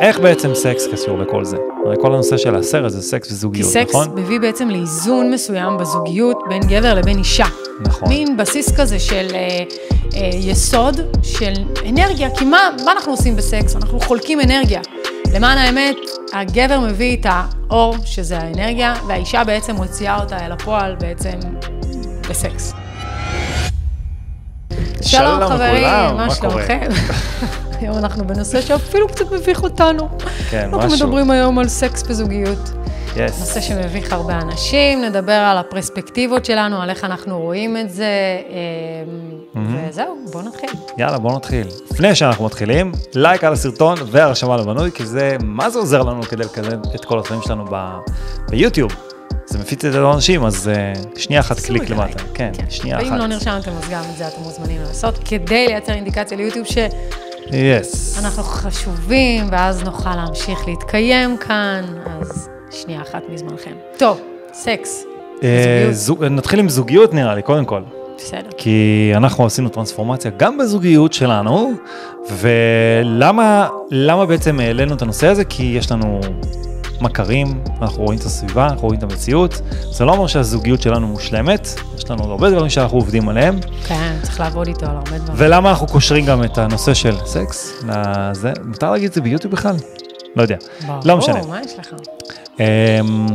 איך בעצם סקס קשור לכל זה? הרי כל הנושא של הסרט זה סקס כי וזוגיות, סקס נכון? מביא בעצם לאיזון מסוים בזוגיות בין גבר לבין אישה. נכון. מין בסיס כזה של אה, אה, יסוד, של אנרגיה, כי מה, מה אנחנו עושים בסקס? אנחנו חולקים אנרגיה. למען האמת, הגבר מביא את האור, שזה האנרגיה, והאישה בעצם מוציאה אותה אל הפועל בעצם בסקס. שלום חברים, לכולם, מה מה? שלומכם? היום אנחנו בנושא שאפילו קצת מביך אותנו. כן, אנחנו משהו. מדברים היום על סקס וזוגיות. יס. נושא שמביך הרבה אנשים, נדבר על הפרספקטיבות שלנו, על איך אנחנו רואים את זה, אמ, וזהו, בואו נתחיל. יאללה, בואו נתחיל. לפני שאנחנו מתחילים, לייק על הסרטון והרשמה לבנוי, כי זה, מה זה עוזר לנו כדי לקדם את כל הדברים שלנו ב- ביוטיוב? זה מפיץ את זה לאנשים, אז אה, שנייה אחת קליק למטה. הלייק. כן, שנייה אחת. ואם לא נרשמתם, אז גם את זה אתם מוזמנים לעשות, כדי לייצר אינדיקציה ליוטיוב yes. שאנחנו חשובים, ואז נוכל להמשיך להתקיים כאן, אז שנייה אחת מזמנכם. טוב, סקס, זוגיות. זוג- נתחיל עם זוגיות נראה לי, קודם כל. בסדר. כי אנחנו עשינו טרנספורמציה גם בזוגיות שלנו, ולמה למה בעצם העלינו את הנושא הזה? כי יש לנו מכרים, אנחנו רואים את הסביבה, אנחנו רואים את המציאות. זה לא אומר שהזוגיות שלנו מושלמת, יש לנו הרבה דברים שאנחנו עובדים עליהם. כן, צריך לעבוד איתו על הרבה דברים. ולמה אנחנו קושרים גם את הנושא של סקס לזה? מותר להגיד את זה ביוטיוב בכלל? לא יודע. לא משנה. ברור, מה יש לך? אמ,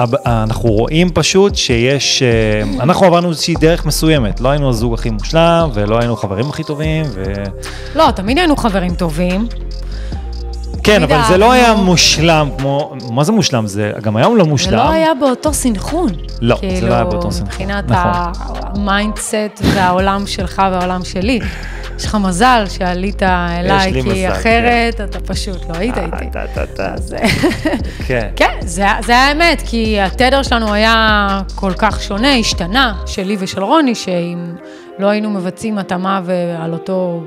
אב- אנחנו רואים פשוט שיש, אמ, אנחנו עברנו איזושהי דרך מסוימת, לא היינו הזוג הכי מושלם ולא היינו חברים הכי טובים, ו... לא, תמיד היינו חברים טובים. כן, אבל זה לא היה. מושלם כמו, מה זה מושלם? זה גם היום לא זה מושלם. לא היה באותו סנכרון. לא, זה לא היה באותו סנכרון, מבחינת נכון. ה mindset והעולם שלך והעולם שלי. יש לך מזל שעלית אליי, לי כי אחרת אתה פשוט לא היית איתי. טה. אז, כן. כן, זה, זה האמת, כי התדר שלנו היה כל כך שונה, השתנה, שלי ושל רוני, שאם לא היינו מבצעים התאמה על אותו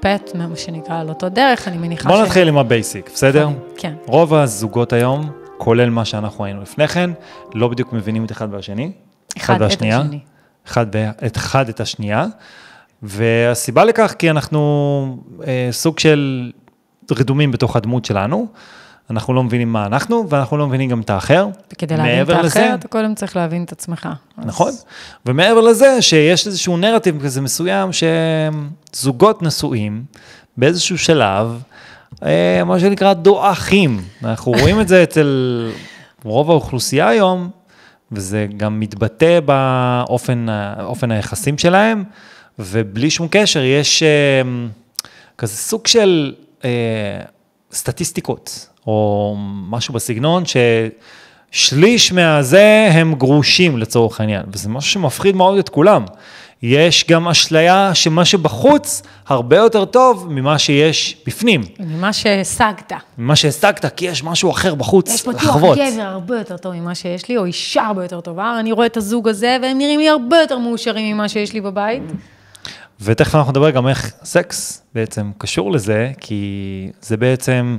path, מה שנקרא, על אותו דרך, אני מניחה בוא נתחיל עם ה basic, בסדר? כן. רוב הזוגות היום, כולל מה שאנחנו היינו לפני כן, לא בדיוק מבינים את אחד והשני. אחד את והשנייה. השני. אחד, ב- את אחד את השנייה. והסיבה לכך, כי אנחנו אה, סוג של רדומים בתוך הדמות שלנו. אנחנו לא מבינים מה אנחנו, ואנחנו לא מבינים גם את האחר. וכדי להבין את האחר, לזה- אתה קודם צריך להבין את עצמך. אז- נכון. ומעבר לזה, שיש איזשהו נרטיב כזה מסוים, שזוגות נשואים באיזשהו שלב, אה, מה שנקרא דועכים. אנחנו רואים את זה אצל רוב האוכלוסייה היום, וזה גם מתבטא באופן היחסים שלהם, ובלי שום קשר, יש אה, כזה סוג של אה, סטטיסטיקות, או משהו בסגנון, ששליש מהזה הם גרושים לצורך העניין, וזה משהו שמפחיד מאוד את כולם. יש גם אשליה שמה שבחוץ הרבה יותר טוב ממה שיש בפנים, ממה שהשגת. ממה שהשגת, כי יש משהו אחר בחוץ, יש בטוח לחוות. גבר הרבה יותר טוב ממה שיש לי, או אישה הרבה יותר טובה, אני רואה את הזוג הזה, והם נראים לי הרבה יותר מאושרים ממה שיש לי בבית. ותכף אנחנו נדבר גם איך סקס בעצם קשור לזה, כי זה בעצם,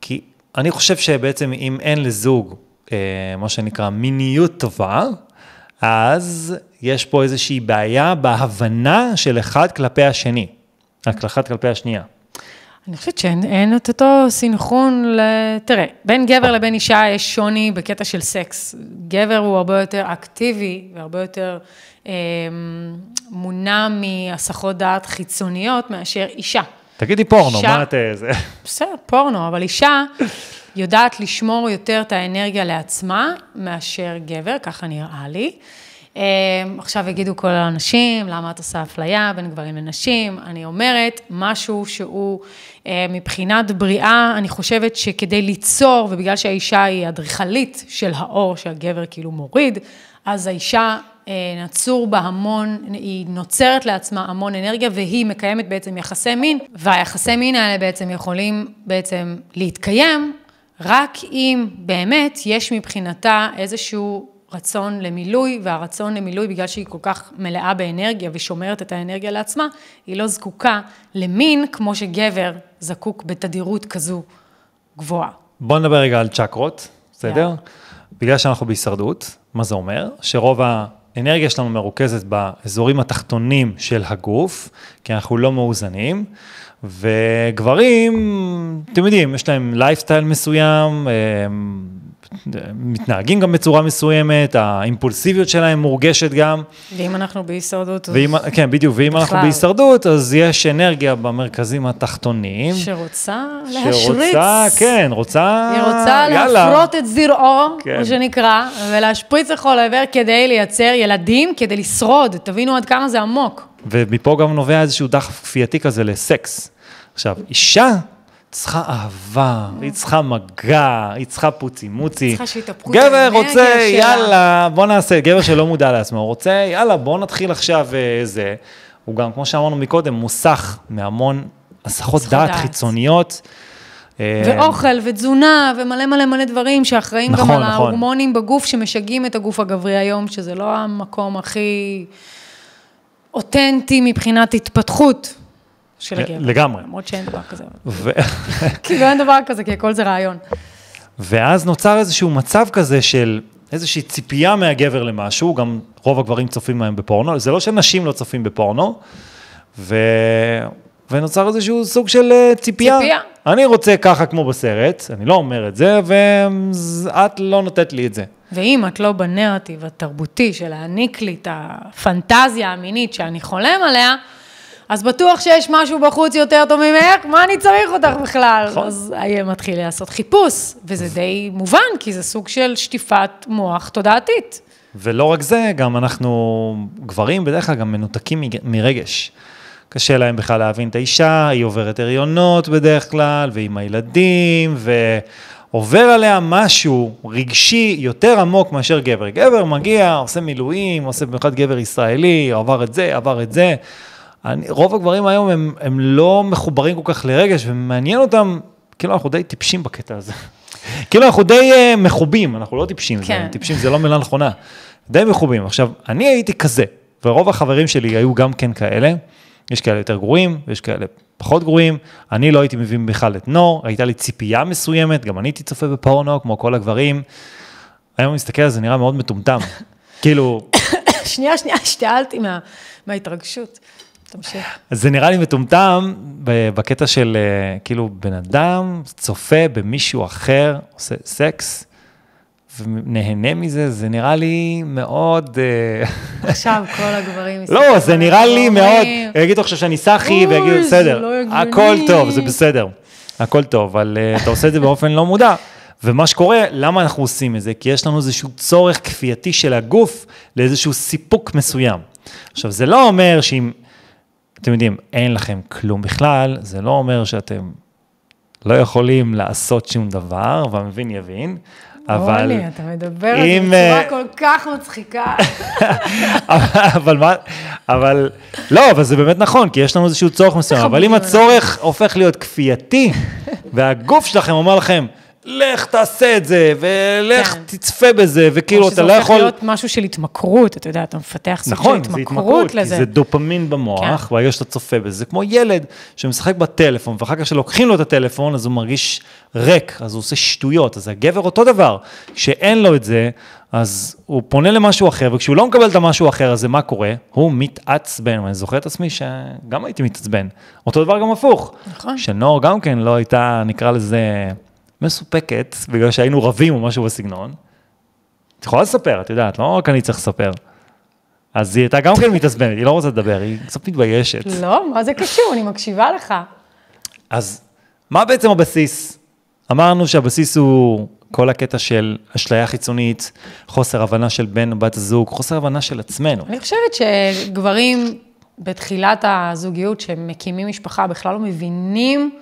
כי אני חושב שבעצם אם אין לזוג, אה, מה שנקרא מיניות טובה, אז יש פה איזושהי בעיה בהבנה של אחד כלפי השני, אחד כלפי השנייה. אני חושבת שאין אין את אותו סינכרון ל... תראה, בין גבר לבין אישה יש שוני בקטע של סקס. גבר הוא הרבה יותר אקטיבי והרבה יותר אה, מונע מהסחות דעת חיצוניות מאשר אישה. תגידי פורנו, אישה- מה את... אה, זה? בסדר, פורנו, אבל אישה יודעת לשמור יותר את האנרגיה לעצמה מאשר גבר, ככה נראה לי. אה, עכשיו יגידו כל האנשים, למה את עושה אפליה בין גברים לנשים? אני אומרת, משהו שהוא אה, מבחינת בריאה, אני חושבת שכדי ליצור, ובגלל שהאישה היא אדריכלית של האור שהגבר כאילו מוריד, אז האישה נצור בה המון, היא נוצרת לעצמה המון אנרגיה והיא מקיימת בעצם יחסי מין, והיחסי מין האלה בעצם יכולים בעצם להתקיים רק אם באמת יש מבחינתה איזשהו רצון למילוי, והרצון למילוי, בגלל שהיא כל כך מלאה באנרגיה ושומרת את האנרגיה לעצמה, היא לא זקוקה למין כמו שגבר זקוק בתדירות כזו גבוהה. בוא נדבר רגע על צ'קרות, בסדר? יאללה. בגלל שאנחנו בהישרדות, מה זה אומר? שרוב האנרגיה שלנו מרוכזת באזורים התחתונים של הגוף, כי אנחנו לא מאוזנים, וגברים, אתם יודעים, יש להם לייפסטייל מסוים, הם מתנהגים גם בצורה מסוימת, האימפולסיביות שלהם מורגשת גם. ואם אנחנו בהישרדות, אז... ואם, כן, בדיוק, ואם אנחנו בכלל. בהישרדות, אז יש אנרגיה במרכזים התחתונים. שרוצה להשריץ. שרוצה, כן, רוצה, היא רוצה יאללה. להפרות את זרעו, כן. מה שנקרא, ולהשפריץ לכל עבר כדי לייצר ילדים, כדי לשרוד. תבינו עד כמה זה עמוק. ומפה גם נובע איזשהו דחף כפייתי כזה לסקס. עכשיו, אישה צריכה אהבה, היא צריכה מגע, היא צריכה פוצי מוצי. צריכה שיתאפקו את גבר האנרגיה רוצה, שלה. יאללה, בוא נעשה, גבר שלא מודע לעצמו, רוצה, יאללה, בוא נתחיל עכשיו אה, זה. הוא גם, כמו שאמרנו מקודם, מוסך מהמון הסחות דעת. חיצוניות. אה, ואוכל ותזונה ומלא מלא מלא דברים שאחראים גם נכון, על נכון. ההורמונים בגוף שמשגעים את הגוף הגברי היום, שזה לא המקום הכי אותנטי מבחינת התפתחות של הגבר. לגמרי. למרות שאין דבר כזה. ו... כאילו אין דבר כזה, כי הכל זה רעיון. ואז נוצר איזשהו מצב כזה של איזושהי ציפייה מהגבר למשהו, גם רוב הגברים צופים היום בפורנו, זה לא שנשים לא צופים בפורנו, ו... ונוצר איזשהו סוג של אה, ציפייה. ציפייה. אני רוצה ככה כמו בסרט, אני לא אומר את זה, ואת לא נותנת לי את זה. ואם את לא בנרטיב התרבותי של להעניק לי את הפנטזיה המינית שאני חולם עליה, אז בטוח שיש משהו בחוץ יותר טוב ממך, מה אני צריך אותך בכלל? נכון. אז היה מתחיל לעשות חיפוש, וזה די מובן, כי זה סוג של שטיפת מוח תודעתית. ולא רק זה, גם אנחנו, גברים בדרך כלל גם מנותקים מרגש. קשה להם בכלל להבין את האישה, היא עוברת הריונות בדרך כלל, ועם הילדים, ועובר עליה משהו רגשי יותר עמוק מאשר גבר. גבר מגיע, עושה מילואים, עושה במיוחד גבר ישראלי, עבר את זה, עבר את זה. אני, רוב הגברים היום הם, הם לא מחוברים כל כך לרגש, ומעניין אותם, כאילו אנחנו די טיפשים בקטע הזה. כאילו אנחנו די uh, מחובים, אנחנו לא טיפשים, כן. זה, טיפשים זה לא מילה נכונה. די מחובים. עכשיו, אני הייתי כזה, ורוב החברים שלי היו גם כן כאלה. יש כאלה יותר גרועים, ויש כאלה פחות גרועים. אני לא הייתי מבין בכלל את נור, הייתה לי ציפייה מסוימת, גם אני הייתי צופה בפורנו, כמו כל הגברים. היום אני מסתכל על זה, נראה מאוד מטומטם. כאילו, שנייה, שנייה, השתעלתי מה, מההתרגשות. תמשיך. אז זה נראה לי מטומטם בקטע של אה, כאילו בן אדם צופה במישהו אחר, עושה סקס, ונהנה מזה, זה נראה לי מאוד... אה, עכשיו כל הגברים לא, זה נראה לי מאוד, יגידו עכשיו שאני סאחי, ויגידו, בסדר, לא הגיוני." הכל טוב, זה בסדר, הכל טוב, אבל אה, אתה עושה את זה באופן לא מודע. ומה שקורה, למה אנחנו עושים את זה? כי יש לנו איזשהו צורך כפייתי של הגוף לאיזשהו סיפוק מסוים. עכשיו, זה לא אומר שאם, אתם יודעים, אין לכם כלום בכלל, זה לא אומר שאתם לא יכולים לעשות שום דבר, והמבין יבין, אבל... רוני, אתה מדבר על זה בצורה אה, כל כך מצחיקה. אבל מה, אבל, לא, אבל זה באמת נכון, כי יש לנו איזשהו צורך מסוים, אבל אם הצורך הופך להיות כפייתי, והגוף שלכם אומר לכם, לך תעשה את זה, ולך כן. תצפה בזה, וכאילו אתה לא שזה יכול... הופך להיות משהו של התמכרות, אתה יודע, אתה מפתח סוג נכון, של זה התמכרות התמכרות, כי לזה. זה דופמין במוח, כן. ברגע שאתה צופה בזה, זה כמו ילד שמשחק בטלפון, ואחר כך כשלוקחים לו את הטלפון, אז הוא מרגיש ריק, אז הוא עושה שטויות, אז הגבר אותו דבר, כשאין לו את זה, אז הוא פונה למשהו אחר, וכשהוא לא מקבל את המשהו האחר הזה, מה קורה? הוא מתעצבן, ואני זוכר את עצמי שגם הייתי מתעצבן. אותו דבר גם הפוך. נכון. שנור גם כן לא הייתה, נקרא לזה, מסופקת, בגלל שהיינו רבים או משהו בסגנון. את יכולה לספר, את יודעת, לא רק אני צריך לספר. אז היא הייתה גם כן מתעצבנת, היא לא רוצה לדבר, היא קצת מתביישת. לא, מה זה קשור? אני מקשיבה לך. אז מה בעצם הבסיס? אמרנו שהבסיס הוא כל הקטע של אשליה חיצונית, חוסר הבנה של בן או בת הזוג, חוסר הבנה של עצמנו. אני חושבת שגברים בתחילת הזוגיות, שמקימים משפחה, בכלל לא מבינים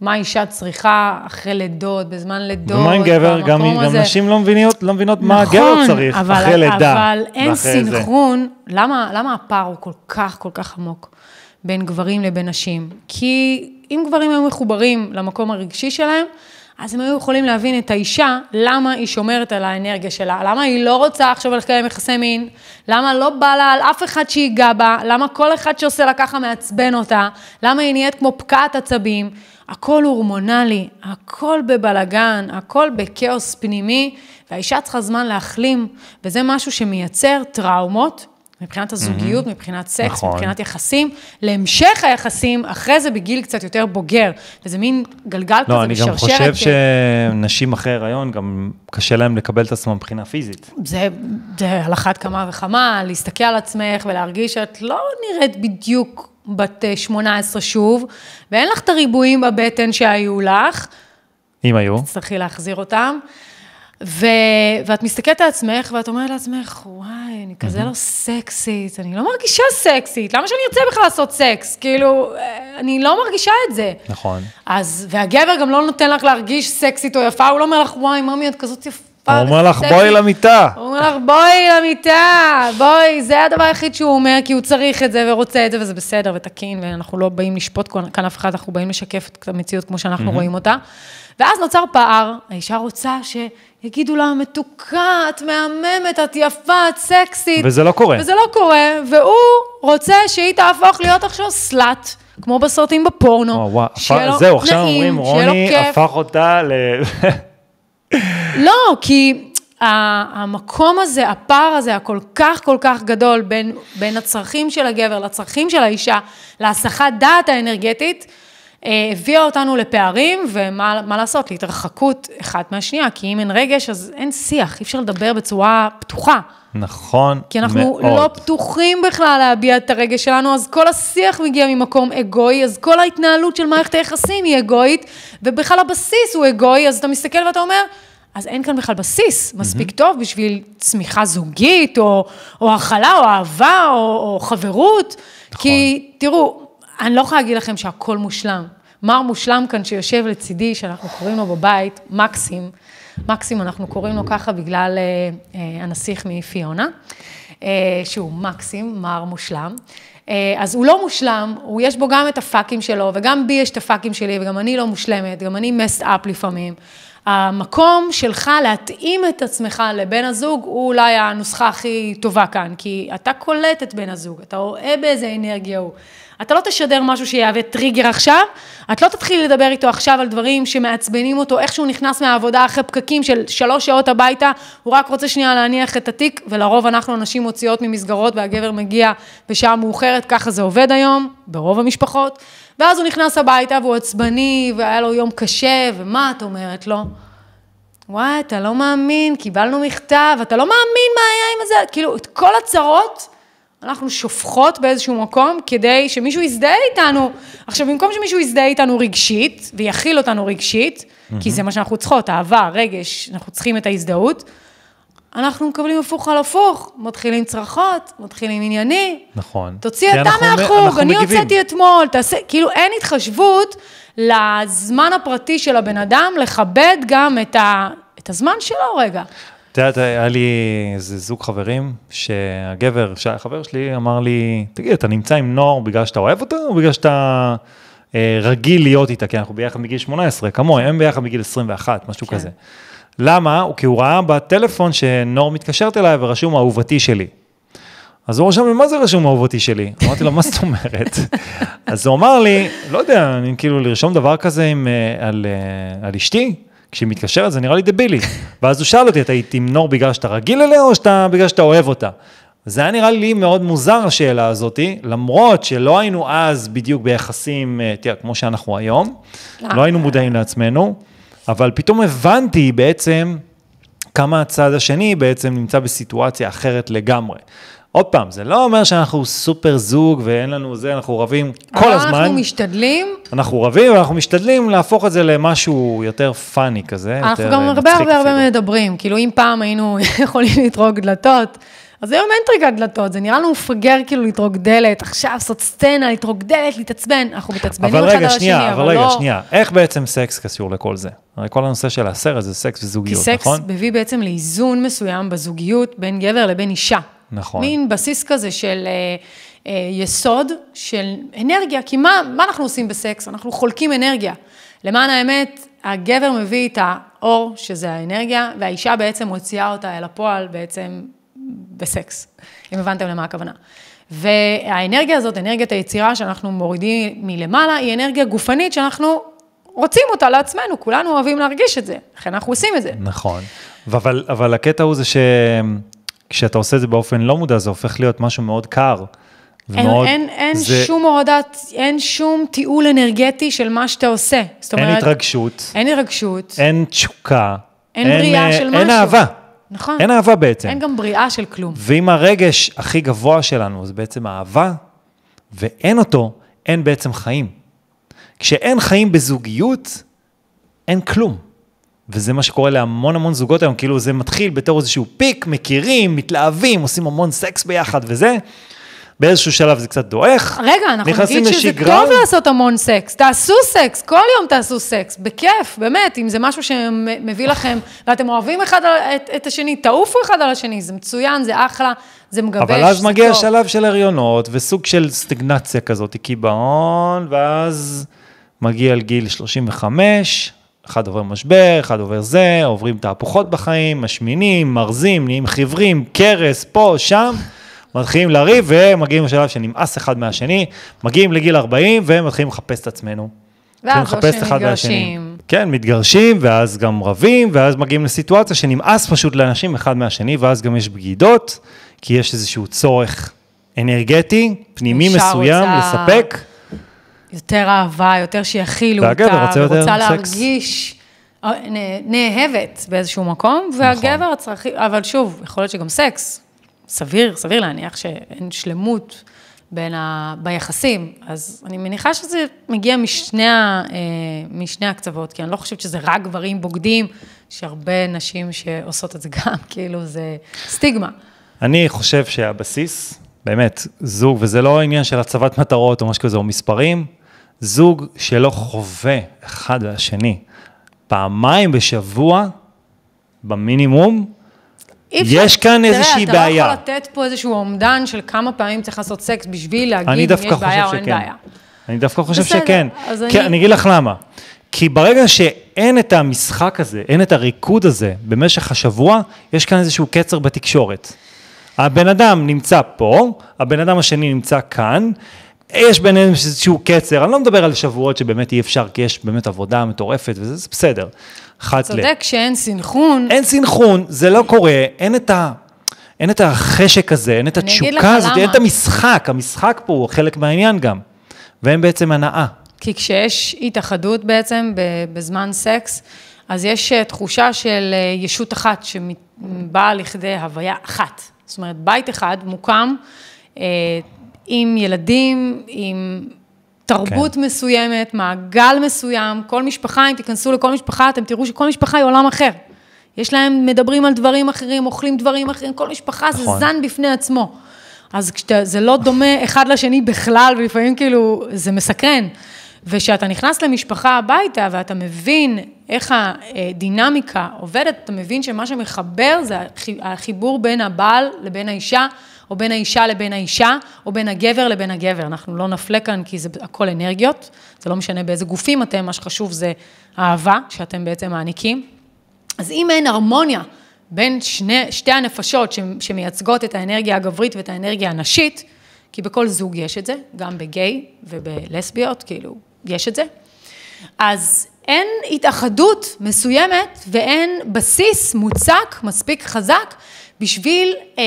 מה אישה צריכה אחרי לידות, בזמן לידות, ומה עם גבר? גם, גם. נשים לא מבינות, לא מבינות מה נכון, הגבר צריך אבל, אחרי לידה. אבל אין זה. סינכרון, למה, למה הפער הוא כל כך, כל כך עמוק בין גברים לבין נשים? כי אם גברים היו מחוברים למקום הרגשי שלהם, אז הם היו יכולים להבין את האישה, למה היא שומרת על האנרגיה שלה, למה היא לא רוצה עכשיו לקיים יחסי מין, למה לא בא לה על אף אחד שיגע בה, למה כל אחד שעושה לה ככה מעצבן אותה, למה היא נהיית כמו פקעת עצבים. הכל הורמונלי, הכל בבלגן, הכל בכאוס פנימי, והאישה צריכה זמן להחלים, וזה משהו שמייצר טראומות מבחינת הזוגיות, מבחינת סקס, נכון. מבחינת יחסים, להמשך היחסים, אחרי זה בגיל קצת יותר בוגר. וזה מין גלגל כזה לא, אני גם. חושב ש- שנשים אחרי הריון, גם קשה להן לקבל את עצמן מבחינה פיזית. זה, זה על אחת כמה וכמה, להסתכל על עצמך ולהרגיש שאת לא נראית בדיוק בת אה, 18 שוב, ואין לך את הריבועים בבטן שהיו לך, אם היו. תצטרכי להחזיר אותם. ו... ואת מסתכלת על עצמך, ואת אומרת לעצמך, וואי, אני כזה לא סקסית, אני לא מרגישה סקסית, למה שאני ארצה בכלל לעשות סקס? כאילו, אה, אני לא מרגישה את זה. נכון. אז, והגבר גם לא נותן לך להרגיש סקסית או יפה, הוא לא אומר לך, וואי, ממי, את כזאת יפה. הוא אומר לך, וסקסית." בואי למיטה. הוא אומר לך, בואי למיטה, בואי, זה הדבר היחיד שהוא אומר, כי הוא צריך את זה ורוצה את זה, וזה בסדר ותקין, ואנחנו לא באים לשפוט כאן אף אחד, אנחנו באים לשקף את המציאות כמו שאנחנו רואים אותה. ואז נוצר פער, האישה רוצה שיגידו לה, מתוקה, את מהממת, את יפה, את סקסית. וזה לא קורה. וזה לא קורה, והוא רוצה שהיא תהפוך להיות עכשיו סלאט, כמו בסרטים בפורנו. וואו, וואו, שיהיה לו זהו, עכשיו נעים, אומרים, שיהיה לו רוני כיף. הפך אותה ל... לא, כי ה- המקום הזה, הפער הזה, הכל כך כל כך גדול בין, בין הצרכים של הגבר לצרכים של האישה, להסחת דעת האנרגטית, אה, הביאה אותנו לפערים, ומה מה לעשות, להתרחקות אחת מהשנייה, כי אם אין רגש, אז אין שיח, אי אפשר לדבר בצורה פתוחה. נכון כי אנחנו מאוד. לא פתוחים בכלל להביע את הרגש שלנו, אז כל השיח מגיע ממקום אגואי, אז כל ההתנהלות של מערכת היחסים היא אגואית, ובכלל הבסיס הוא אגואי, אז אתה מסתכל ואתה אומר, אז אין כאן בכלל בסיס מספיק טוב בשביל צמיחה זוגית, או, או הכלה, או אהבה, או, או חברות. נכון. כי תראו, אני לא יכולה להגיד לכם שהכל מושלם. מר מושלם כאן שיושב לצידי, שאנחנו קוראים לו בבית, מקסים. מקסים, אנחנו קוראים לו ככה בגלל אה, אה, הנסיך מפיונה, אה, שהוא מקסים, מר מושלם. אה, אז הוא לא מושלם, הוא יש בו גם את הפאקים שלו, וגם בי יש את הפאקים שלי, וגם אני לא מושלמת, גם אני מסט אפ לפעמים. המקום שלך להתאים את עצמך לבן הזוג, הוא אולי הנוסחה הכי טובה כאן, כי אתה קולט את בן הזוג, אתה רואה באיזה אנרגיה הוא. אתה לא תשדר משהו שיהווה טריגר עכשיו, את לא תתחילי לדבר איתו עכשיו על דברים שמעצבנים אותו, איך שהוא נכנס מהעבודה אחרי פקקים של שלוש שעות הביתה, הוא רק רוצה שנייה להניח את התיק, ולרוב אנחנו נשים מוציאות ממסגרות והגבר מגיע בשעה מאוחרת, ככה זה עובד היום, ברוב המשפחות, ואז הוא נכנס הביתה והוא עצבני, והיה לו יום קשה, ומה את אומרת לו? וואי, אתה לא מאמין, קיבלנו מכתב, אתה לא מאמין מה היה עם זה, כאילו, את כל הצרות אנחנו שופכות באיזשהו מקום כדי שמישהו יזדהה איתנו. עכשיו, במקום שמישהו יזדהה איתנו רגשית, ויכיל אותנו רגשית, כי זה מה שאנחנו צריכות, אהבה, רגש, אנחנו צריכים את ההזדהות, אנחנו מקבלים הפוך על הפוך, מתחילים צרחות, מתחילים ענייני. נכון. תוציא אתה מהחוג, אני. הוצאתי אתמול, תעשה, כאילו אין התחשבות לזמן הפרטי של הבן אדם, לכבד גם את, ה, את הזמן שלו רגע. את יודעת, היה לי איזה זוג חברים, שהגבר, שהחבר שלי אמר לי, תגיד, אתה נמצא עם נוער בגלל שאתה אוהב אותה, או בגלל שאתה אה, רגיל להיות איתה? כי אנחנו ביחד מגיל 18, כמוהם, הם ביחד מגיל 21, משהו כן. כזה. למה? כי הוא ראה בטלפון שנור מתקשרת אליי ורשום אהובתי שלי. אז הוא רשם לי, מה זה רשום אהובתי שלי? אמרתי לו, מה זאת אומרת? אז הוא אמר לי, לא יודע, אני כאילו לרשום דבר כזה עם, אה, על, אה, על אשתי, כשהיא מתקשרת זה נראה לי דבילי. ואז הוא שאל אותי, אתה איתי עם נור בגלל שאתה רגיל אליה או שאתה, בגלל שאתה אוהב אותה? זה היה נראה לי מאוד מוזר השאלה הזאתי, למרות שלא היינו אז בדיוק ביחסים, אה, תראה, כמו שאנחנו היום, לא היינו מודעים לעצמנו, אבל פתאום הבנתי בעצם כמה הצד השני בעצם נמצא בסיטואציה אחרת לגמרי. עוד פעם, זה לא אומר שאנחנו סופר זוג ואין לנו זה, אנחנו רבים כל אבל הזמן. אנחנו משתדלים, אנחנו רבים ואנחנו משתדלים להפוך את זה למשהו יותר פאני כזה. אנחנו גם הרבה הרבה הרבה. מדברים, כאילו אם פעם היינו יכולים לטרוק דלתות, אז היום אין טריקת דלתות, זה נראה לנו מפגר כאילו לטרוק דלת, עכשיו לעשות סצנה, לטרוק דלת, להתעצבן, אנחנו מתעצבנים אבל אחד רגע, על השני, שנייה, אבל רגע, לא... שנייה, איך בעצם סקס קשור לכל זה? הרי כל הנושא של הסרט זה סקס כי וזוגיות, סקס נכון? מביא בעצם לאיזון מסוים בזוגיות בין גבר לבין אישה. נכון. מין בסיס כזה של אה, אה, יסוד, של אנרגיה, כי מה, מה אנחנו עושים בסקס? אנחנו חולקים אנרגיה. למען האמת, הגבר מביא את האור, שזה האנרגיה, והאישה בעצם מוציאה אותה אל הפועל בעצם בסקס, אם הבנתם למה הכוונה. והאנרגיה הזאת, אנרגיית היצירה שאנחנו מורידים מלמעלה, היא אנרגיה גופנית שאנחנו רוצים אותה לעצמנו, כולנו אוהבים להרגיש את זה, לכן אנחנו עושים את זה. נכון. אבל, אבל הקטע הוא זה ש... כשאתה עושה את זה באופן לא מודע, זה הופך להיות משהו מאוד קר. אין, ומאוד- אין, אין זה- שום הורדת, אין שום תיעול אנרגטי של מה שאתה עושה. זאת אין אומרת, התרגשות, אין התרגשות, אין תשוקה. אין בריאה אה, של אין משהו. אהבה. נכון. אין אהבה בעצם. אין גם בריאה של כלום. ואם הרגש הכי גבוה שלנו זה בעצם אהבה, ואין אותו, אין בעצם חיים. כשאין חיים בזוגיות, אין כלום. וזה מה שקורה להמון המון זוגות היום, כאילו זה מתחיל בתור איזשהו peak, מכירים, מתלהבים, עושים המון סקס ביחד וזה. באיזשהו שלב זה קצת דועך. רגע, אנחנו נגיד שזה לשגרה. טוב לעשות המון סקס. תעשו סקס, כל יום תעשו סקס, בכיף, באמת, אם זה משהו שמביא לכם, ואתם אוהבים אחד על- את, את השני, תעופו אחד על השני, זה מצוין, זה אחלה, זה מגבש, אבל אז זה מגיע טוב. שלב של הריונות וסוג של סטגנציה כזאת, קיבעון, ואז מגיע לגיל 35, אחד עובר משבר, אחד עובר זה, עוברים תהפוכות בחיים, משמינים, מרזים, נהיים חיוורים, קרס, פה, שם, מתחילים לריב ומגיעים לשלב שנמאס אחד מהשני, מגיעים לגיל 40 ומתחילים לחפש את עצמנו. ואז או מהשני. שמתגרשים. כן, מתגרשים, ואז גם רבים, ואז מגיעים לסיטואציה שנמאס פשוט לאנשים אחד מהשני, ואז גם יש בגידות, כי יש איזשהו צורך אנרגטי, פנימי מסוים, רוצה- לספק. יותר אהבה, יותר שיכילו אותה, רוצה יותר ורוצה סקס. להרגיש אה, נאהבת באיזשהו מקום, והגבר צריך, אבל שוב, יכול להיות שגם סקס, סביר, סביר להניח שאין שלמות בין ה... ביחסים, אז אני מניחה שזה מגיע משני, ה... אה, משני הקצוות, כי אני לא חושבת שזה רק גברים בוגדים, יש הרבה נשים שעושות את זה גם, כאילו זה סטיגמה. אני חושב שהבסיס, באמת, זוג, וזה לא עניין של הצבת מטרות או משהו כזה, או מספרים, זוג שלא חווה אחד והשני פעמיים בשבוע, במינימום, יש כאן איזושהי תראה, בעיה. אתה לא יכול לתת פה איזשהו אומדן של כמה פעמים צריך לעשות סקס בשביל להגיד אם יש בעיה או אין. בעיה. אני דווקא חושב בסדר, שכן. אז כי אני- אני אגיד לך למה. כי ברגע שאין את המשחק הזה, אין את הריקוד הזה במשך השבוע, יש כאן איזשהו קצר בתקשורת. הבן אדם נמצא פה, הבן אדם השני נמצא כאן, יש ביניהם איזשהו קצר, אני לא מדבר על שבועות שבאמת אי אפשר, כי יש באמת עבודה מטורפת וזה זה בסדר. אחת ל... צודק שאין סנכרון, אין סנכרון, זה לא קורה, אין את ה... אין את החשק הזה, אין את התשוקה הזאת, אין למה. את המשחק, המשחק פה הוא חלק מהעניין גם. ואין בעצם הנאה. כי כשיש התאחדות בעצם בזמן סקס, אז יש אה, תחושה של אה, ישות אחת שבאה לכדי הוויה אחת. זאת אומרת, בית אחד מוקם אה, עם ילדים, עם תרבות כן. מסוימת, מעגל מסוים, כל משפחה, אם תיכנסו לכל משפחה, אתם תראו שכל משפחה היא עולם אחר. יש להם, מדברים על דברים אחרים, אוכלים דברים אחרים, כל משפחה זה נכון. זן בפני עצמו. אז כשאתה, זה לא דומה אחד לשני בכלל, ולפעמים כאילו, זה מסקרן. וכשאתה נכנס למשפחה הביתה ואתה מבין איך הדינמיקה עובדת, אתה מבין שמה שמחבר זה החי- החיבור בין הבעל לבין האישה, או בין האישה לבין האישה, או בין הגבר לבין הגבר. אנחנו לא נפלה כאן כי זה הכל אנרגיות, זה לא משנה באיזה גופים אתם, מה שחשוב זה האהבה שאתם בעצם מעניקים. אז אם אין הרמוניה בין שני, שתי הנפשות שמייצגות את האנרגיה הגברית ואת האנרגיה הנשית, כי בכל זוג יש את זה, גם בגיי ובלסביות, כאילו, יש את זה, אז אין התאחדות מסוימת ואין בסיס מוצק, מספיק חזק, בשביל, אה,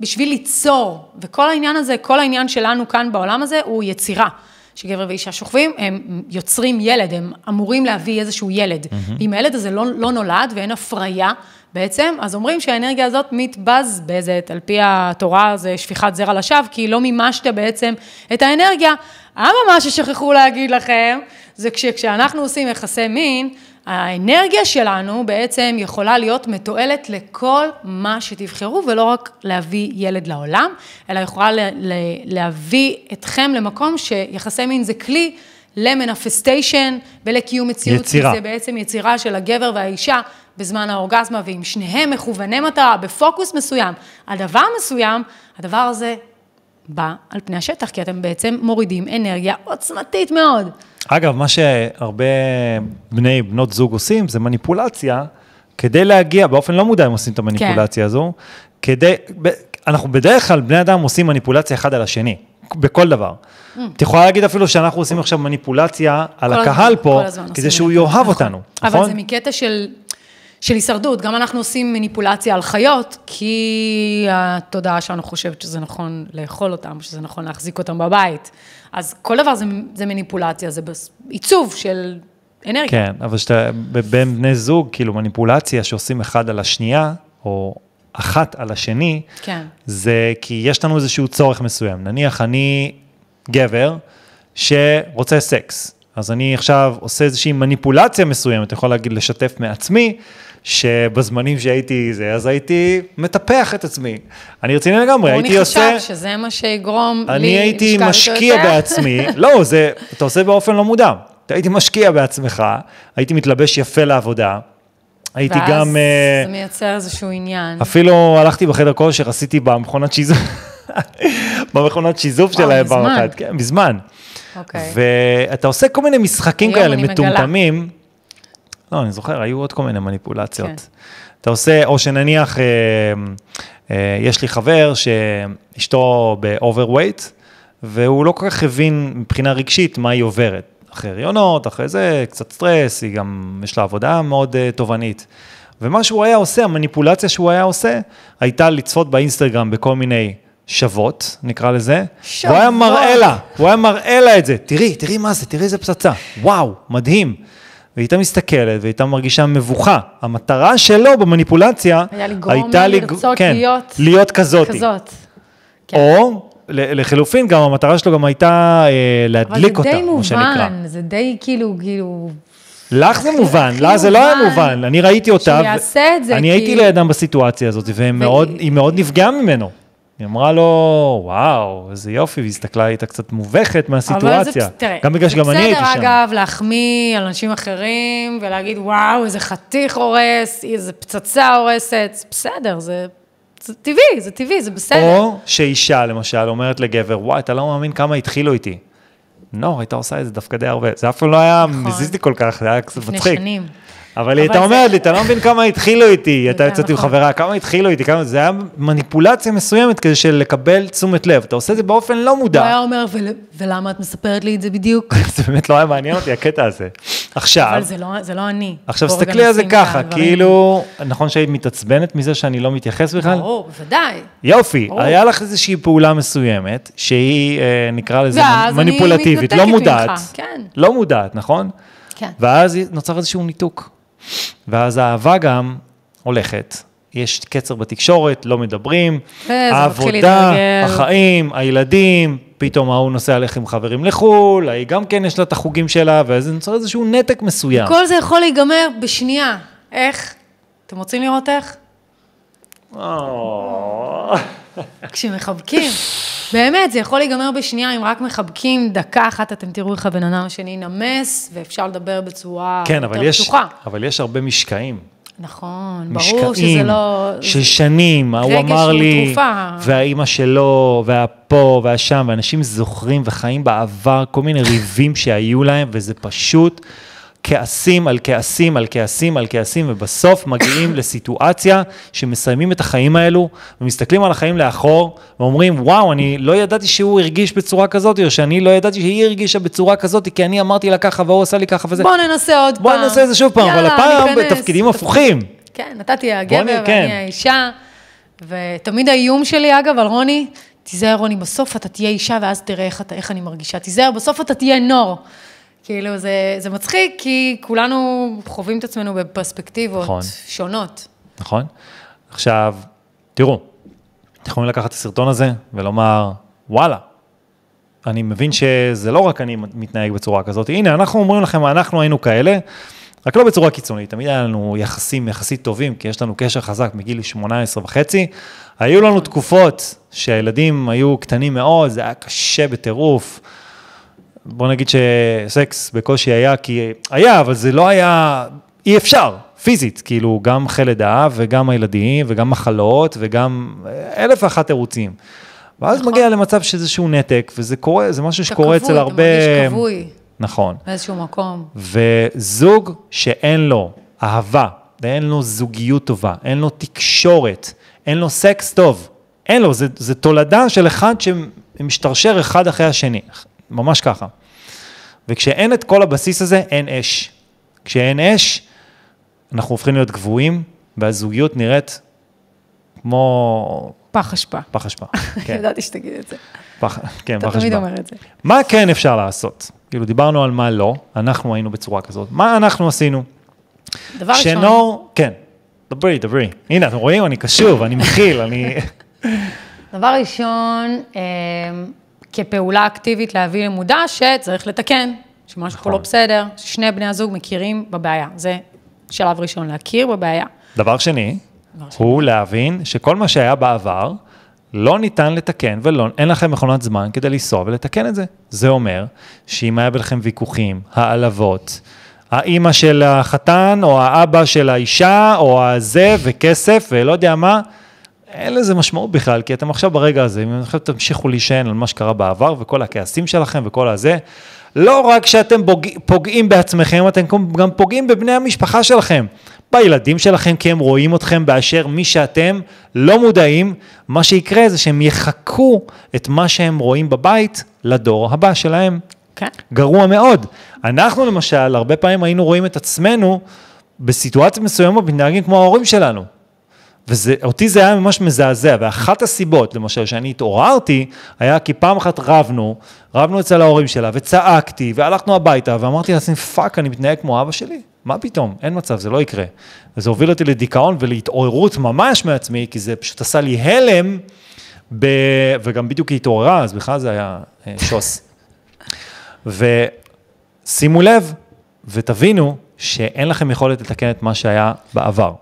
בשביל ליצור. וכל העניין הזה, כל העניין שלנו כאן בעולם הזה הוא יצירה. שגבר ואישה שוכבים, הם יוצרים ילד, הם אמורים להביא איזשהו ילד. Mm-hmm. אם הילד הזה לא, לא נולד ואין הפריה בעצם, אז אומרים שהאנרגיה הזאת מתבזבזת, על פי התורה זה שפיכת זרע לשווא, כי לא מימשת בעצם את האנרגיה. אבל מה ששכחו להגיד לכם, זה כשאנחנו עושים יחסי מין, האנרגיה שלנו בעצם יכולה להיות מתועלת לכל מה שתבחרו, ולא רק להביא ילד לעולם, אלא יכולה להביא אתכם למקום שיחסי מין זה כלי למנפסטיישן ולקיום מציאות. יצירה. זה בעצם יצירה של הגבר והאישה בזמן האורגזמה, ואם שניהם מכווני מטרה, בפוקוס מסוים, על דבר מסוים, הדבר הזה בא על פני השטח, כי אתם בעצם מורידים אנרגיה עוצמתית מאוד. אגב, מה שהרבה בני, בנות זוג עושים, זה מניפולציה, כדי להגיע, באופן לא מודע הם עושים את המניפולציה הזו, כדי, ב- אנחנו בדרך כלל, בני אדם עושים מניפולציה אחד על השני, בכל דבר. את יכולה להגיד אפילו שאנחנו עושים עכשיו מניפולציה על הקהל הזמן, פה, כדי שהוא יאהב נכון. אותנו, אבל נכון? זה מקטע של, של הישרדות. גם אנחנו עושים מניפולציה על חיות, כי התודעה שלנו חושבת שזה נכון לאכול אותם, שזה נכון להחזיק אותם בבית. אז כל דבר זה, זה מניפולציה, זה עיצוב של אנרגיה. כן, אבל שאתה, בין בני זוג, כאילו מניפולציה שעושים אחד על השנייה, או אחת על השני, כן. זה כי יש לנו איזשהו צורך מסוים. נניח אני גבר שרוצה סקס, אז אני עכשיו עושה איזושהי מניפולציה מסוימת, יכול להגיד לשתף מעצמי, שבזמנים שהייתי זה, אז הייתי מטפח את עצמי. אני רציני לגמרי, הייתי עושה... רוני חשב שזה מה שיגרום לי... אני הייתי משקיע בעצמי, לא, זה, אתה עושה באופן לא מודע. הייתי משקיע בעצמך, הייתי מתלבש יפה לעבודה, הייתי ואז גם... אה, זה מייצר איזשהו עניין. אפילו הלכתי בחדר כושר, עשיתי במכונת שיזוף, במכונת שיזוף וואו, שלהם. פעם אחת, כן, מזמן. אוקיי. ואתה עושה כל מיני משחקים כאלה. מטומטמים. לא, אני זוכר, היו עוד כל מיני מניפולציות. כן. אתה עושה, או שנניח, אה, אה, יש לי חבר שאשתו ב-overweight, והוא לא כל כך הבין מבחינה רגשית מה היא עוברת. אחרי הריונות, אחרי זה, קצת סטרס, היא גם, יש לה עבודה מאוד uh, תובענית. ומה שהוא היה עושה, המניפולציה שהוא היה עושה, הייתה לצפות באינסטגרם בכל מיני שוות, נקרא לזה. שוות. הוא היה מראה לה, הוא היה מראה לה את זה. תראי, תראי מה זה, תראי איזה פצצה. וואו, מדהים. והיא הייתה מסתכלת והייתה מרגישה מבוכה. המטרה שלו במניפולציה לגרום הייתה לה לג- לרצות כן, להיות להיות כזאת. כזאת. כן. או ל- לחילופין, גם המטרה שלו גם הייתה אה, להדליק אותה, אבל זה די שנקרא. מובן, זה די כאילו, כאילו, לך זה מובן, הכי לה זה לא היה מובן מובן, אני ראיתי אותה, שהוא ו- יעשה את זה, אני הייתי לידם בסיטואציה הזאת, והיא מאוד נפגעה ממנו. היא אמרה לו, וואו, איזה יופי, והיא הסתכלה, הייתה קצת מובכת אבל מהסיטואציה. זה, תראה, גם בגלל שגם אני הייתי שם. בסדר, אגב, להחמיא על אנשים אחרים, ולהגיד, וואו, איזה חתיך הורס, איזה פצצה הורסת, בסדר, זה, זה טבעי, זה טבעי, זה בסדר. או שאישה, למשל, אומרת לגבר, וואי, אתה לא מאמין כמה התחילו איתי. נור, הייתה עושה את זה דווקא די הרבה. זה אף פעם לא היה מזיז לי כל כך, זה היה קצת לפני מצחיק. שנים. אבל היא הייתה אומרת לי, אתה לא מבין כמה התחילו איתי, הייתה גם יוצאת עם נכון. חברה, כמה התחילו איתי, כמה, זה היה מניפולציה מסוימת כדי של לקבל תשומת לב, אתה עושה את זה באופן לא הוא מודע, היה אומר, "ול- ולמה את מספרת לי את זה בדיוק? זה באמת לא היה מעניין אותי הקטע הזה. עכשיו, אבל זה לא, לא אני. עכשיו תסתכלי על זה ככה. כאילו, נכון שהיית מתעצבנת מזה שאני לא מתייחס בכלל? ברור, בוודאי. יופי. היה לך איזושהי פעולה מסוימת, שהיא, אה, נקרא לזה, מניפולטיבית, לא מודעת. כן. לא מודעת, נכון? כן. ואז נוצר איזשהו ניתוק. ואז האהבה גם הולכת. יש קצר בתקשורת, לא מדברים, מתחיל העבודה. החיים, הילדים, פתאום ההוא נוסע ללכת עם חברים לחו"ל, ההיא גם כן יש לה את החוגים שלה, ואז נוצר איזשהו נתק מסוים. כל זה יכול להיגמר בשנייה. איך? אתם רוצים לראות איך? או, כשמחבקים. באמת, זה יכול להיגמר בשנייה, אם רק מחבקים דקה אחת, אתם תראו איך הבן אדם השני ינמס, ואפשר לדבר בצורה כן, יותר פתוחה. אבל יש הרבה משקעים. נכון, ברור שזה משקעים לא... של שנים, ההוא אמר לי, תרופה. והאימא שלו, והפה והשם, ואנשים זוכרים וחיים בעבר כל מיני ריבים שהיו להם, וזה פשוט כעסים על כעסים על כעסים על כעסים, ובסוף מגיעים לסיטואציה שמסיימים את החיים האלו, ומסתכלים על החיים לאחור, ואומרים, וואו, אני לא ידעתי שהוא הרגיש בצורה כזאת, או שאני לא ידעתי שהיא הרגישה בצורה כזאת, כי אני אמרתי לה ככה, והוא עשה לי ככה וזה. בוא ננסה עוד בוא פעם. ננסה את זה שוב פעם, אבל יאללה, הפעם ניכנס. בתפקידים הפוכים. כן, אתה תהיה הגבר ואני כן. האישה. ותמיד האיום שלי, אגב, על רוני, תיזהר רוני, בסוף אתה תהיה אישה ואז תראה איך, אתה, איך אני מרגישה. תיזהר, בסוף אתה תהיה נור. כאילו, זה, זה מצחיק, כי כולנו חווים את עצמנו בפרספקטיבות נכון. שונות. נכון? עכשיו, תראו, אתם יכולים לקחת את הסרטון הזה ולומר, וואלה, אני מבין שזה לא רק אני מתנהג בצורה כזאת, הנה, אנחנו אומרים לכם, אנחנו היינו כאלה, רק לא בצורה קיצונית, תמיד היה לנו יחסים יחסית טובים, כי יש לנו קשר חזק מגיל 18 וחצי. היו לנו תקופות שהילדים היו קטנים מאוד, זה היה קשה בטירוף. בוא נגיד שסקס בקושי היה, כי היה, אבל זה לא היה, אי אפשר, פיזית, כאילו, גם אחרי לידה, וגם הילדים, וגם מחלות, וגם אלף ואחת תירוצים. ואז נכון. מגיע למצב שזה איזשהו נתק, וזה קורה, זה משהו אתה שקורה אצל כבוי, הרבה... אתה מרגיש כבוי נכון. באיזשהו מקום. וזוג שאין לו אהבה, ואין לו זוגיות טובה, אין לו תקשורת, אין לו סקס טוב, אין לו, זה, זה תולדה של אחד שמשתרשר אחד אחרי השני, ממש ככה. וכשאין את כל הבסיס הזה, אין אש. כשאין אש, אנחנו הופכים להיות גבוהים, והזוגיות נראית כמו פח אשפה. פח אשפה. כן, ידעתי שתגיד את זה. פח, כן, אתה פח תמיד אשפה. אומר את זה. מה כן אפשר לעשות? כאילו, דיברנו על מה לא, אנחנו היינו בצורה כזאת. מה אנחנו עשינו? דבר ראשון, שנור, כן, דברי, דברי. הנה, אתם רואים? אני קשוב, אני מכיל, אני... דבר ראשון, אה, כפעולה אקטיבית להביא למודע שצריך לתקן, שמשהו פה נכון. לא בסדר, ששני בני הזוג מכירים בבעיה. זה שלב ראשון, להכיר בבעיה. דבר שני, דבר שני. הוא להבין שכל מה שהיה בעבר, לא ניתן לתקן ואין לכם מכונת זמן כדי לנסוע ולתקן את זה. זה אומר שאם היה ביניכם ויכוחים, העלבות, האימא של החתן או האבא של האישה או הזה וכסף ולא יודע מה, אין לזה משמעות בכלל, כי אתם עכשיו ברגע הזה, אם עכשיו תמשיכו להישען על מה שקרה בעבר וכל הכעסים שלכם וכל הזה, לא רק שאתם פוג... פוגעים בעצמכם, אתם גם פוגעים בבני המשפחה שלכם, בילדים שלכם, כי הם רואים אתכם באשר מי שאתם לא מודעים, מה שיקרה זה שהם יחקו את מה שהם רואים בבית לדור הבא שלהם. כן? גרוע מאוד. אנחנו למשל, הרבה פעמים היינו רואים את עצמנו בסיטואציות מסוימות מתנהגים כמו ההורים שלנו. ואותי זה היה ממש מזעזע, ואחת הסיבות, למשל, שאני התעוררתי, היה כי פעם אחת רבנו, רבנו אצל ההורים שלה, וצעקתי, והלכנו הביתה, ואמרתי לעצמי, fuck, אני מתנהג כמו אבא שלי? מה פתאום? אין מצב, זה לא יקרה. וזה הוביל אותי לדיכאון ולהתעוררות ממש מעצמי, כי זה פשוט עשה לי הלם, ב... וגם בדיוק היא התעוררה, אז בכלל זה היה אה, שוס. ושימו לב ותבינו שאין לכם יכולת לתקן את מה שהיה בעבר.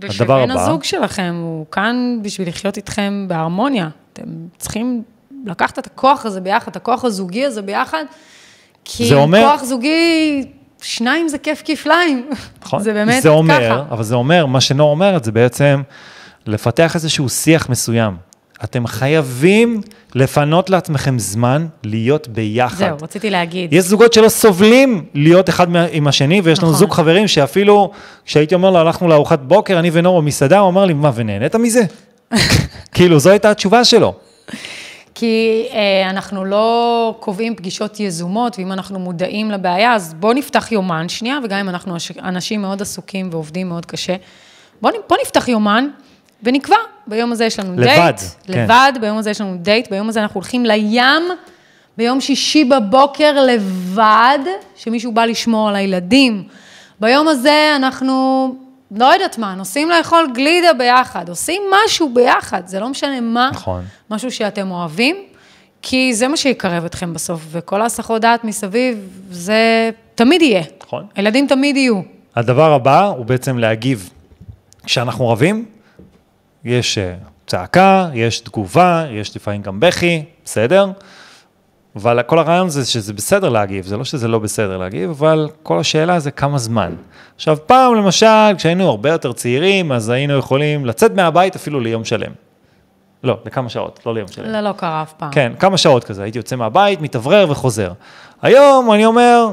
ושבן הזוג שלכם הוא כאן בשביל לחיות איתכם בהרמוניה. אתם צריכים לקחת את הכוח הזה ביחד, את הכוח הזוגי הזה ביחד, כי אומר- כוח זוגי, שניים זה כיף כפליים. נכון? זה באמת זה אומר, ככה. אבל זה אומר, מה שנור אומרת זה בעצם לפתח איזשהו שיח מסוים. אתם חייבים לפנות לעצמכם זמן להיות ביחד. זהו, רציתי להגיד. יש זוגות שלא סובלים להיות אחד עם השני, ויש לנו נכון. זוג חברים שאפילו, כשהייתי אומר לו, הלכנו לארוחת בוקר, אני ונור במסעדה, הוא אמר לי, מה, ונהנית מזה? כאילו, זו הייתה התשובה שלו. כי אה, אנחנו לא קובעים פגישות יזומות, ואם אנחנו מודעים לבעיה, אז בואו נפתח יומן שנייה, וגם אם אנחנו אנשים מאוד עסוקים ועובדים מאוד קשה, בואו בוא נפתח יומן ונקבע, ביום הזה יש לנו לבד, דייט, כן. לבד, ביום הזה יש לנו דייט, ביום הזה אנחנו הולכים לים, ביום שישי בבוקר לבד, שמישהו בא לשמור על הילדים. ביום הזה אנחנו, לא יודעת מה, נוסעים לאכול גלידה ביחד, עושים משהו ביחד, זה לא משנה מה. נכון. משהו שאתם אוהבים, כי זה מה שיקרב אתכם בסוף, וכל ההסחות דעת מסביב, זה תמיד יהיה. נכון. הילדים תמיד יהיו. הדבר הבא הוא בעצם להגיב. כשאנחנו רבים, יש אה, צעקה, יש תגובה, יש לפעמים גם בכי, בסדר? אבל כל הרעיון זה שזה בסדר להגיב, זה לא שזה לא בסדר להגיב, אבל כל השאלה זה כמה זמן. עכשיו, פעם למשל, כשהיינו הרבה יותר צעירים, אז היינו יכולים לצאת מהבית אפילו ליום שלם. לא, לכמה שעות, לא ליום שלם. זה לא קרה אף פעם. כן, כמה שעות כזה, הייתי יוצא מהבית, מתאוורר וחוזר. היום אני אומר,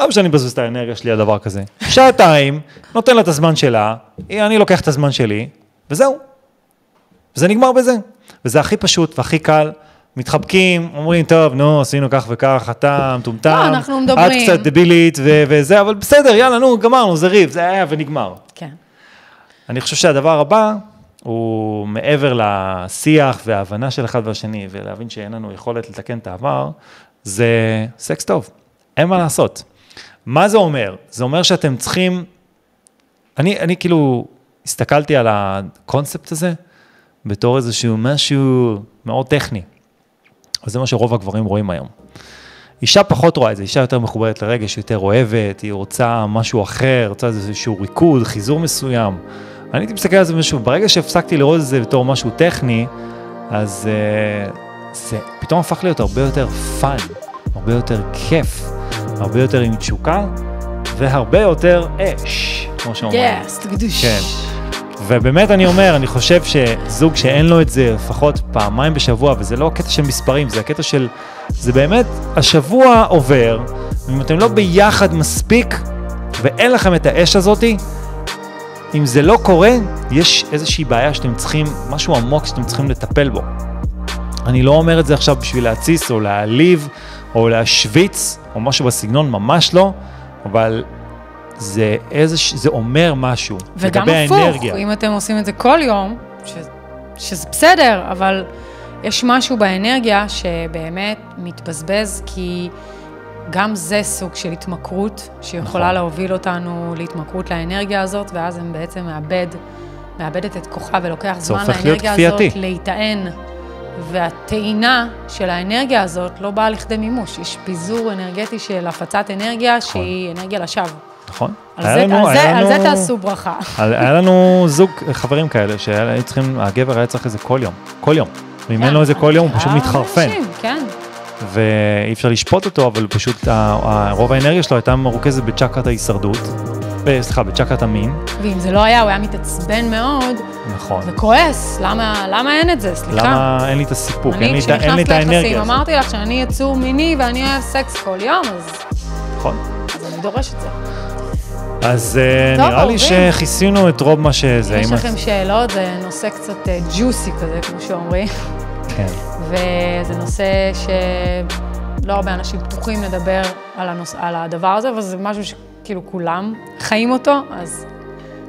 לא משנה מבזבז את האנרגיה שלי על דבר כזה. שעתיים, נותן לה את הזמן שלה, אני לוקח את הזמן שלי, וזהו. וזה נגמר בזה. וזה הכי פשוט והכי קל. מתחבקים, אומרים, טוב, נו, עשינו כך וכך, אתה מטומטם, לא, אנחנו מדברים. את קצת דבילית ו- וזה, אבל בסדר, יאללה, נו, גמרנו, זה ריב, זה היה ונגמר. כן. אני חושב שהדבר הבא הוא מעבר לשיח וההבנה של אחד והשני, ולהבין שאין לנו יכולת לתקן את העבר, זה סקס טוב, אין מה לעשות. מה זה אומר? זה אומר שאתם צריכים, אני, אני כאילו הסתכלתי על הקונספט הזה בתור איזשהו משהו מאוד טכני. וזה מה שרוב הגברים רואים היום. אישה פחות רואה את זה, אישה יותר מחוברת לרגש, יותר אוהבת, היא רוצה משהו אחר, רוצה איזשהו ריקוד, חיזור מסוים. אני הייתי מסתכל על זה משהו, ברגע שהפסקתי לראות את זה בתור משהו טכני, אז uh, זה פתאום הפך להיות הרבה יותר fun, הרבה יותר כיף, הרבה יותר עם תשוקה, והרבה יותר אש, כמו שאומרים. yes, תקדוש. כן. ובאמת אני אומר, אני חושב שזוג שאין לו את זה לפחות פעמיים בשבוע, וזה לא הקטע של מספרים, זה הקטע של, זה באמת, השבוע עובר, ואם אתם לא ביחד מספיק, ואין לכם את האש הזאתי, אם זה לא קורה, יש איזושהי בעיה שאתם צריכים, משהו עמוק שאתם צריכים לטפל בו. אני לא אומר את זה עכשיו בשביל להתסיס או להעליב או להשוויץ או משהו בסגנון, ממש לא, אבל זה איזה, זה אומר משהו וגם לגבי הפוך, האנרגיה. אם אתם עושים את זה כל יום, ש, שזה בסדר, אבל יש משהו באנרגיה שבאמת מתבזבז, כי גם זה סוג של התמכרות, שיכולה נכון. להוביל אותנו להתמכרות לאנרגיה הזאת, ואז הם בעצם מאבד, מאבדת את כוחה ולוקח זמן לאנרגיה הזאת. להיטען. והטעינה של האנרגיה הזאת לא באה לכדי מימוש, יש פיזור אנרגטי של הפצת אנרגיה שהיא אנרגיה לשווא. נכון? על זה, לנו- על, זה, היה על זה לנו- תעשו ברכה. היה היה לנו זוג חברים כאלה שהיו צריכים, הגבר היה צריך את זה כל יום, כל יום. ואם אין לו את זה כל יום הוא פשוט היה מתחרפן. כן. ואי אפשר לשפוט אותו, אבל פשוט רוב האנרגיה שלו הייתה מרוכזת בצ'קרת ההישרדות, ב- סליחה, בצ'קרת המין, ואם זה לא היה, הוא היה מתעצבן מאוד נכון. וכועס, למה, למה אין את זה? סליחה. למה אין לי את הסיפוק, אין לי אני, את ה- אין לי את כשנכנסתי האנרגיה ליחסים, הזאת. אמרתי לך שאני יצור מיני ואני אוהב סקס כל יום, אז, נכון. אז אני דורש את זה. אז אה, טוב, נראה לי. שכיסינו את רוב מה שזה. אם יש אם את- לכם שאלות, זה נושא קצת ג'וסי כזה, כמו שאומרים, כן. וזה נושא שלא הרבה אנשים פתוחים לדבר על, הנוס... על הדבר הזה, אבל זה משהו שכאילו כולם חיים אותו, אז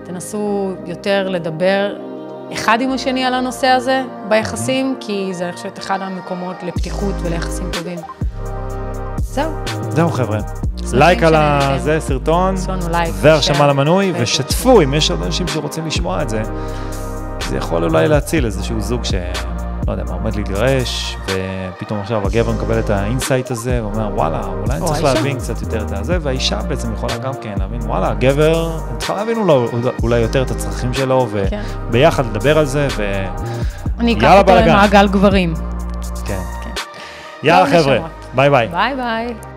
תנסו יותר לדבר אחד עם השני על הנושא הזה ביחסים, כי זה, אני חושבת, אחד המקומות לפתיחות וליחסים טובים. זהו, זהו חבר'ה. לייק על. הזה, סרטון. והרשמה למנוי, ושתפו אם יש עוד אנשים שרוצים לשמוע את זה. זה יכול אולי להציל איזשהו זוג ש... לא יודע מה, עומד להתגרש, ופתאום עכשיו הגבר מקבל את ה insight הזה, ואומר, וואלה, אולי אני צריך. להבין קצת יותר את הזה, והאישה בעצם יכולה גם כן להבין, וואלה, הגבר, אני צריכה להבין אולי, יותר את הצרכים שלו, כן. וביחד לדבר על זה, ו... אני אקח אותו בלאגן. למעגל גברים. כן. כן. יאללה חבר'ה. ביי ביי. ביי ביי.